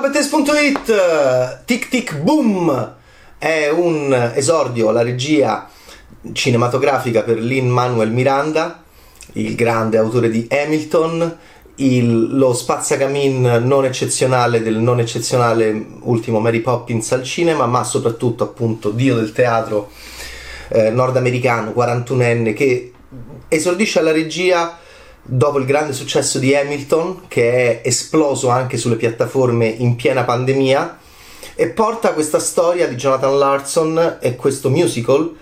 Bettes.it! Tic Tic Boom! È un esordio alla regia cinematografica per Lin Manuel Miranda, il grande autore di Hamilton, il, lo spazzacamin non eccezionale del non eccezionale ultimo Mary Poppins al cinema, ma soprattutto appunto dio del teatro eh, nordamericano, 41enne, che esordisce alla regia dopo il grande successo di Hamilton, che è esploso anche sulle piattaforme in piena pandemia, e porta questa storia di Jonathan Larson e questo musical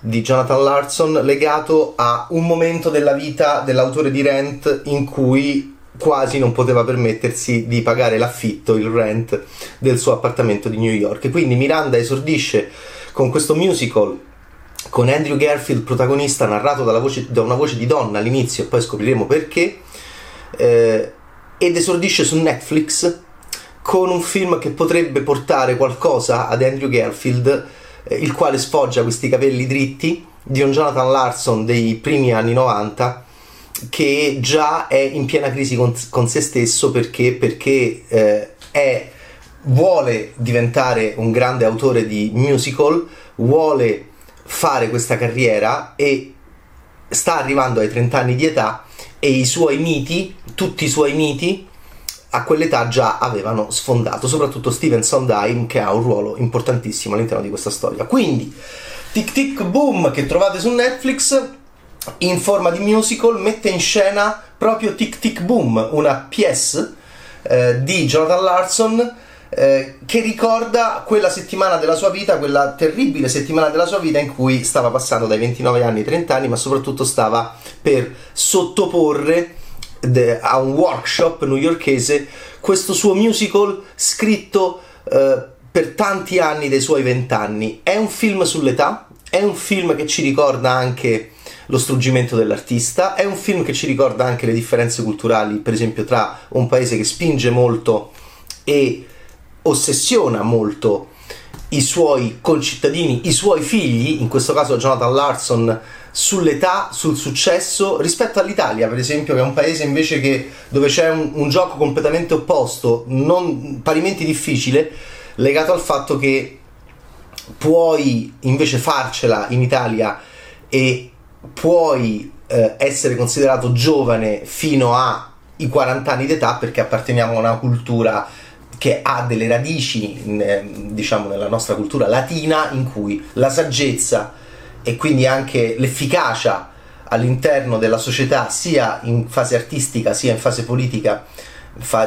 di Jonathan Larson legato a un momento della vita dell'autore di Rent in cui quasi non poteva permettersi di pagare l'affitto, il rent del suo appartamento di New York. Quindi Miranda esordisce con questo musical con Andrew Garfield protagonista narrato voce, da una voce di donna all'inizio e poi scopriremo perché eh, ed esordisce su Netflix con un film che potrebbe portare qualcosa ad Andrew Garfield eh, il quale sfoggia questi capelli dritti di un Jonathan Larson dei primi anni 90 che già è in piena crisi con, con se stesso perché, perché eh, è, vuole diventare un grande autore di musical, vuole fare questa carriera e sta arrivando ai 30 anni di età e i suoi miti, tutti i suoi miti, a quell'età già avevano sfondato, soprattutto Steven Sondheim che ha un ruolo importantissimo all'interno di questa storia. Quindi, Tic Tic Boom che trovate su Netflix in forma di musical mette in scena proprio Tic Tic Boom, una pièce eh, di Jonathan Larson eh, che ricorda quella settimana della sua vita, quella terribile settimana della sua vita in cui stava passando dai 29 anni ai 30 anni, ma soprattutto stava per sottoporre de, a un workshop newyorkese questo suo musical scritto eh, per tanti anni dei suoi vent'anni. È un film sull'età, è un film che ci ricorda anche lo struggimento dell'artista, è un film che ci ricorda anche le differenze culturali, per esempio tra un paese che spinge molto e ossessiona molto i suoi concittadini, i suoi figli, in questo caso Jonathan Larson, sull'età, sul successo rispetto all'Italia, per esempio, che è un paese invece che, dove c'è un, un gioco completamente opposto, non, parimenti difficile, legato al fatto che puoi invece farcela in Italia e puoi eh, essere considerato giovane fino ai 40 anni d'età perché apparteniamo a una cultura che ha delle radici, diciamo, nella nostra cultura latina, in cui la saggezza e quindi anche l'efficacia all'interno della società, sia in fase artistica sia in fase politica,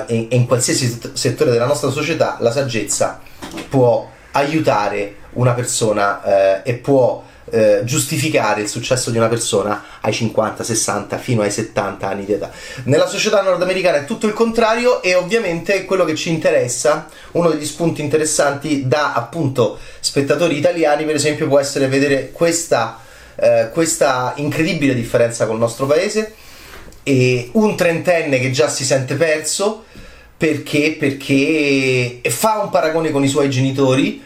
e in qualsiasi settore della nostra società, la saggezza può aiutare una persona eh, e può eh, giustificare il successo di una persona ai 50, 60 fino ai 70 anni di età. Nella società nordamericana è tutto il contrario e ovviamente quello che ci interessa, uno degli spunti interessanti da appunto spettatori italiani per esempio può essere vedere questa, eh, questa incredibile differenza col nostro paese e un trentenne che già si sente perso perché, perché fa un paragone con i suoi genitori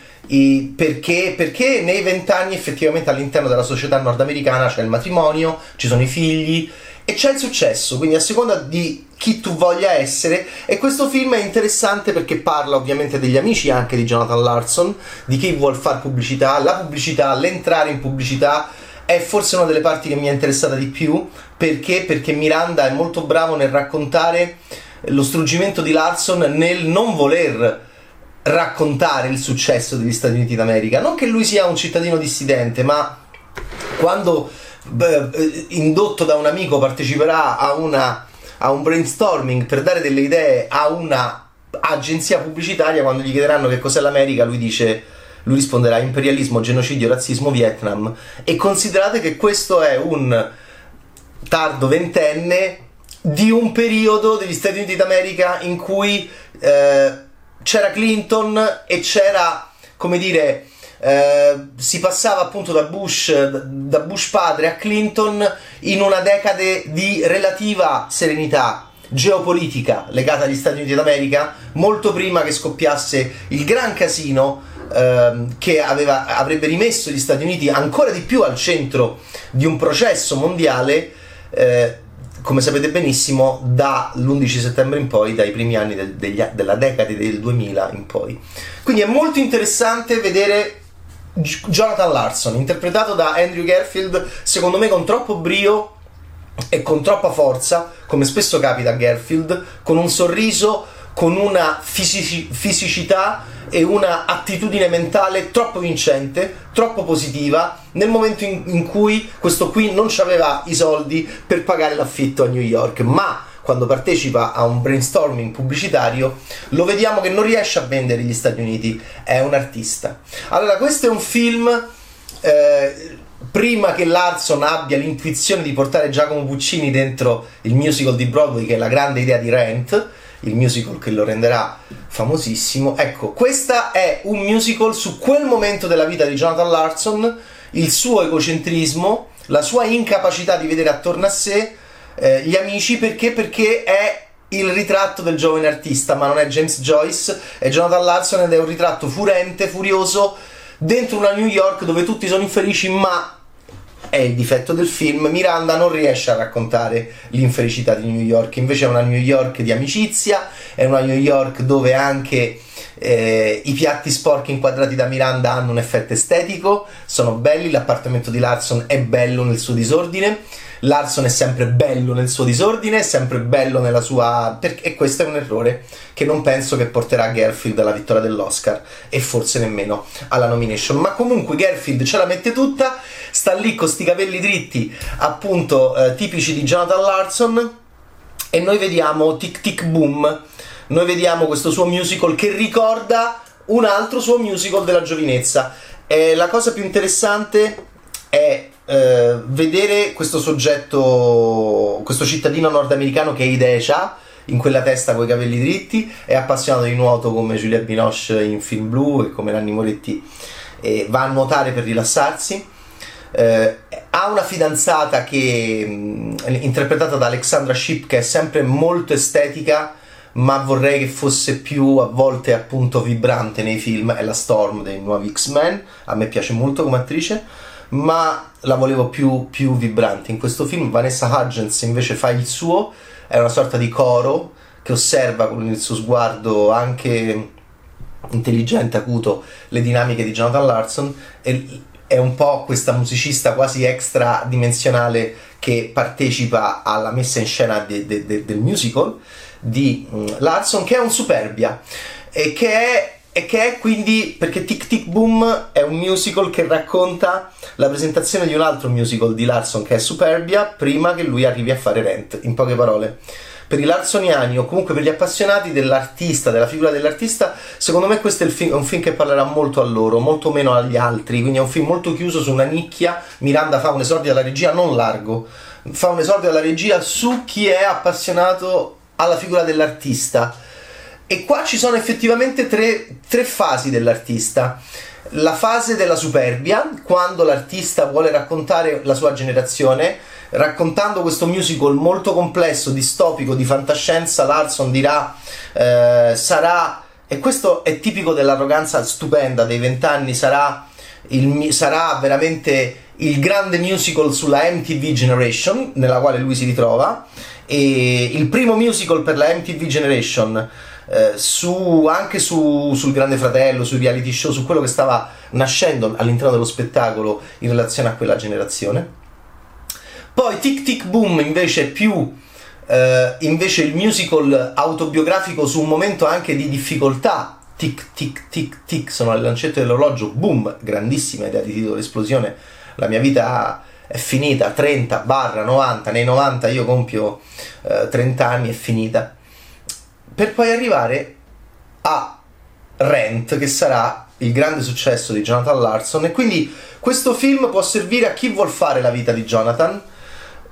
perché, perché nei vent'anni effettivamente all'interno della società nordamericana c'è il matrimonio, ci sono i figli e c'è il successo, quindi a seconda di chi tu voglia essere e questo film è interessante perché parla ovviamente degli amici anche di Jonathan Larson, di chi vuole fare pubblicità, la pubblicità, l'entrare in pubblicità è forse una delle parti che mi è interessata di più. Perché? Perché Miranda è molto bravo nel raccontare lo struggimento di Larson nel non voler raccontare il successo degli Stati Uniti d'America. Non che lui sia un cittadino dissidente, ma quando beh, eh, indotto da un amico parteciperà a, una, a un brainstorming per dare delle idee a una agenzia pubblicitaria, quando gli chiederanno che cos'è l'America, lui dice lui risponderà imperialismo, genocidio, razzismo, Vietnam e considerate che questo è un tardo ventenne di un periodo degli Stati Uniti d'America in cui eh, c'era Clinton e c'era, come dire, eh, si passava appunto da Bush, da Bush padre a Clinton in una decade di relativa serenità geopolitica legata agli Stati Uniti d'America, molto prima che scoppiasse il gran casino eh, che aveva, avrebbe rimesso gli Stati Uniti ancora di più al centro di un processo mondiale. Eh, come sapete benissimo, dall'11 settembre in poi, dai primi anni del, degli, della decade del 2000 in poi. Quindi è molto interessante vedere Jonathan Larson, interpretato da Andrew Garfield, secondo me con troppo brio e con troppa forza, come spesso capita a Garfield, con un sorriso, con una fisici- fisicità e una attitudine mentale troppo vincente, troppo positiva, nel momento in, in cui questo qui non aveva i soldi per pagare l'affitto a New York, ma quando partecipa a un brainstorming pubblicitario, lo vediamo che non riesce a vendere gli Stati Uniti, è un artista. Allora, questo è un film. Eh, prima che Larson abbia l'intuizione di portare Giacomo Puccini dentro il musical di Broadway, che è la grande idea di Rent, il musical che lo renderà famosissimo. Ecco, questo è un musical su quel momento della vita di Jonathan Larson, il suo egocentrismo, la sua incapacità di vedere attorno a sé eh, gli amici perché? Perché è il ritratto del giovane artista, ma non è James Joyce, è Jonathan Larson ed è un ritratto furente, furioso, dentro una New York dove tutti sono infelici, ma è il difetto del film. Miranda non riesce a raccontare l'infelicità di New York, invece è una New York di amicizia, è una New York dove anche eh, i piatti sporchi inquadrati da Miranda hanno un effetto estetico, sono belli, l'appartamento di Larson è bello nel suo disordine Larson è sempre bello nel suo disordine, è sempre bello nella sua... e questo è un errore che non penso che porterà Garfield alla vittoria dell'Oscar e forse nemmeno alla nomination. Ma comunque Garfield ce la mette tutta, sta lì con sti capelli dritti, appunto eh, tipici di Jonathan Larson, e noi vediamo Tic Tic Boom, noi vediamo questo suo musical che ricorda un altro suo musical della giovinezza. E la cosa più interessante è eh, vedere questo soggetto, questo cittadino nordamericano che idee ha in quella testa con i capelli dritti, è appassionato di nuoto come Juliette Binoche in Film Blu e come Nanni Moretti e va a nuotare per rilassarsi. Eh, ha una fidanzata che mh, interpretata da Alexandra Ship che è sempre molto estetica ma vorrei che fosse più a volte appunto vibrante nei film è la Storm dei nuovi X-Men a me piace molto come attrice ma la volevo più, più vibrante. In questo film Vanessa Hudgens invece fa il suo, è una sorta di coro che osserva con il suo sguardo anche intelligente, acuto, le dinamiche di Jonathan Larson e è un po' questa musicista quasi extradimensionale che partecipa alla messa in scena de, de, de, del musical di mm, Larson che è un superbia e che è e che è quindi perché Tic Tic Boom è un musical che racconta la presentazione di un altro musical di Larson che è Superbia prima che lui arrivi a fare Rent, in poche parole. Per i larsoniani o comunque per gli appassionati dell'artista, della figura dell'artista, secondo me questo è, film, è un film che parlerà molto a loro, molto meno agli altri, quindi è un film molto chiuso su una nicchia. Miranda fa un esordio alla regia non largo, fa un esordio alla regia su chi è appassionato alla figura dell'artista e qua ci sono effettivamente tre, tre fasi dell'artista. La fase della superbia, quando l'artista vuole raccontare la sua generazione, raccontando questo musical molto complesso, distopico, di fantascienza, Larson dirà eh, sarà, e questo è tipico dell'arroganza stupenda dei vent'anni, sarà, sarà veramente il grande musical sulla MTV Generation, nella quale lui si ritrova, e il primo musical per la MTV Generation eh, su, anche su, sul Grande Fratello, sui reality show, su quello che stava nascendo all'interno dello spettacolo in relazione a quella generazione. Poi Tic Tic Boom invece più eh, invece il musical autobiografico su un momento anche di difficoltà. Tic tic tic tic sono le lancette dell'orologio, boom, grandissima idea di titolo, esplosione. La mia vita è finita, 30 barra 90, nei 90 io compio eh, 30 anni, è finita per poi arrivare a Rent, che sarà il grande successo di Jonathan Larson. E quindi questo film può servire a chi vuol fare la vita di Jonathan,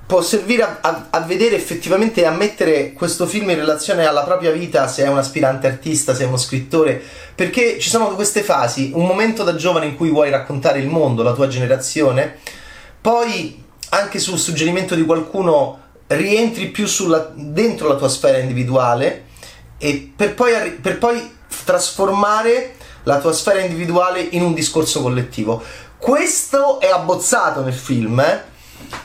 può servire a, a, a, vedere effettivamente e a mettere questo film in relazione alla propria vita, se è un aspirante artista, se è uno scrittore, perché ci sono queste fasi, un momento da giovane in cui vuoi raccontare il mondo, la tua generazione, poi anche sul suggerimento di qualcuno rientri più sulla, dentro la tua sfera individuale e per poi, per poi trasformare la tua sfera individuale in un discorso collettivo. Questo è abbozzato nel film, eh?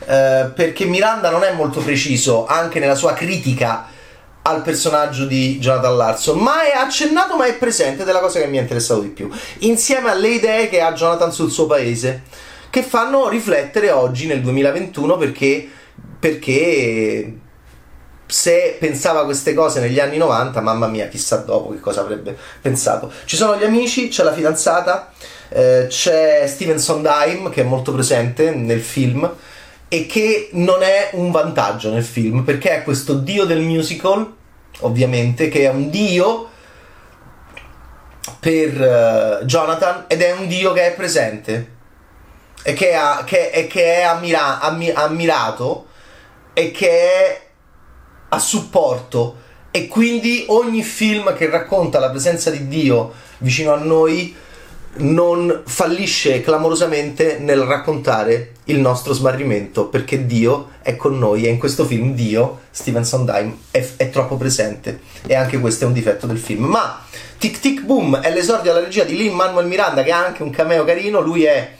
eh, perché Miranda non è molto preciso anche nella sua critica al personaggio di Jonathan Larson, ma è accennato ma è presente ed è la cosa che mi è interessato di più, insieme alle idee che ha Jonathan sul suo paese, che fanno riflettere oggi nel 2021 perché, perché se pensava queste cose negli anni 90, mamma mia, chissà dopo che cosa avrebbe pensato. Ci sono gli amici, c'è la fidanzata, eh, c'è Steven Sondheim che è molto presente nel film e che non è un vantaggio nel film perché è questo dio del musical, ovviamente, che è un dio per uh, Jonathan ed è un dio che è presente e che, ha, che, e che è ammira, ammi, ammirato e che è a supporto. E quindi ogni film che racconta la presenza di Dio vicino a noi non fallisce clamorosamente nel raccontare il nostro smarrimento perché Dio è con noi. E in questo film Dio, Steven Sondheim, è, è troppo presente. E anche questo è un difetto del film. Ma Tic Tic Boom è l'esordio alla regia di Lin Manuel Miranda che ha anche un cameo carino, lui è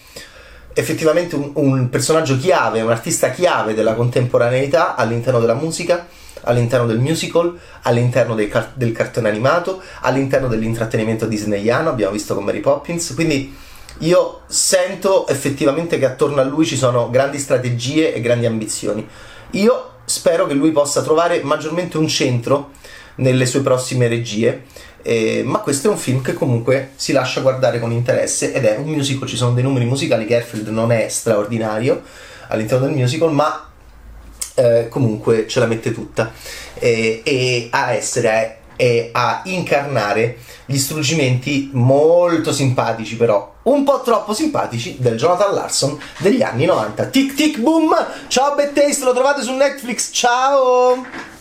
effettivamente un, un personaggio chiave, un artista chiave della contemporaneità all'interno della musica all'interno del musical, all'interno car- del cartone animato, all'interno dell'intrattenimento disneyano, abbiamo visto con Mary Poppins, quindi io sento effettivamente che attorno a lui ci sono grandi strategie e grandi ambizioni. Io spero che lui possa trovare maggiormente un centro nelle sue prossime regie. Eh, ma questo è un film che comunque si lascia guardare con interesse ed è un musical, ci sono dei numeri musicali, Garfield non è straordinario all'interno del musical, ma eh, comunque ce la mette tutta. Eh, e a essere e a incarnare gli struggimenti molto simpatici però un po' troppo simpatici del Jonathan Larson degli anni 90 tic tic boom! Ciao Bad lo trovate su Netflix. Ciao